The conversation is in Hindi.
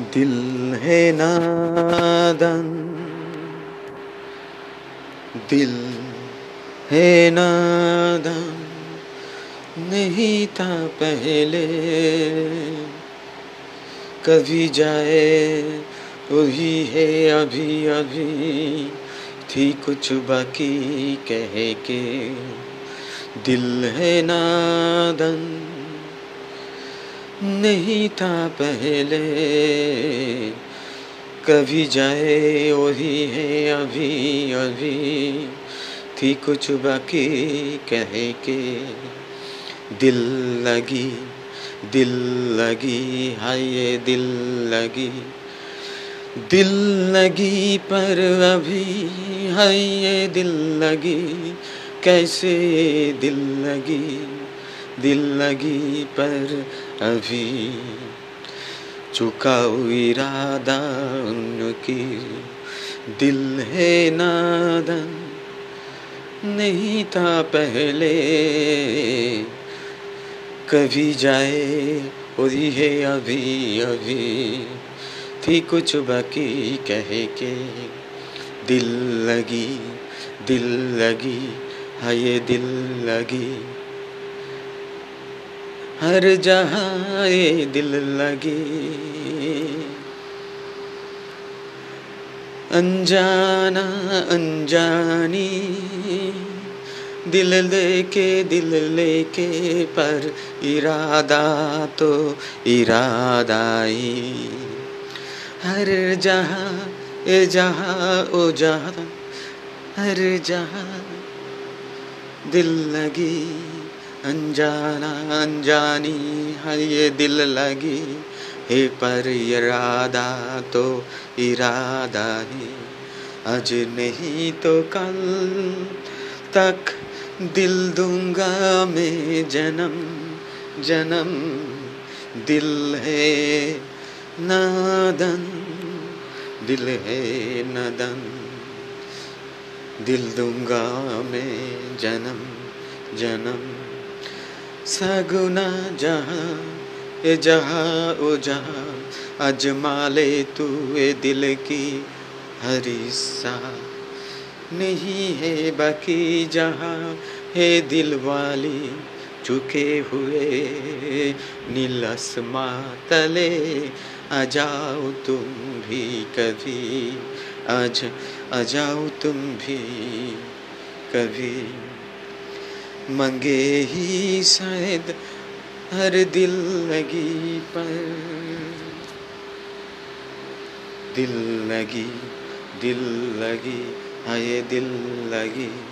दिल है नादन। दिल है नादन, नहीं था पहले। कभी जाए वही है अभी अभी थी कुछ बाकी कह के। दिल है नादन। नहीं था पहले। कभी जाए वही है अभी अभी। थी कुछ बाकी कह के। दिल लगी दिल लगी, हाय दिल लगी। दिल लगी पर अभी, हाय दिल लगी। कैसे दिल लगी? दिल लगी पर अभी चुका इरादा उनकी। दिल है नादन नहीं था पहले। कभी जाए वही है अभी अभी थी कुछ बाकी कहे के। दिल लगी दिल लगी हाँ ये दिल लगी। हर जहाँ ये दिल लगी। अनजाना अनजानी, दिल लेके दिल लेके, पर इरादा तो इरादा ही। हर जहाँ, ए जहाँ, ओ जहाँ, हर जहाँ दिल लगी। अनजाना अनजानी हर ये दिल लगी। हे पर इरादा तो इरादा ही। आज नहीं तो कल तक दिल दूँगा मैं जन्म जन्म। दिल है नादन, दिल है नदन। दिल दूँगा मैं जन्म जन्म। सगुना जहाँ, ए जहाँ, ओ जहाँ अजमा ले तू ए दिल की हरिसा नहीं है बाकी जहाँ, है दिल वाली चुके हुए नीलसमा तले। आ जाओ तुम भी कभी, आज आ जाओ तुम भी कभी। मंगे ही शायद हर दिल लगी पर। दिल लगी दिल लगी हाय दिल लगी।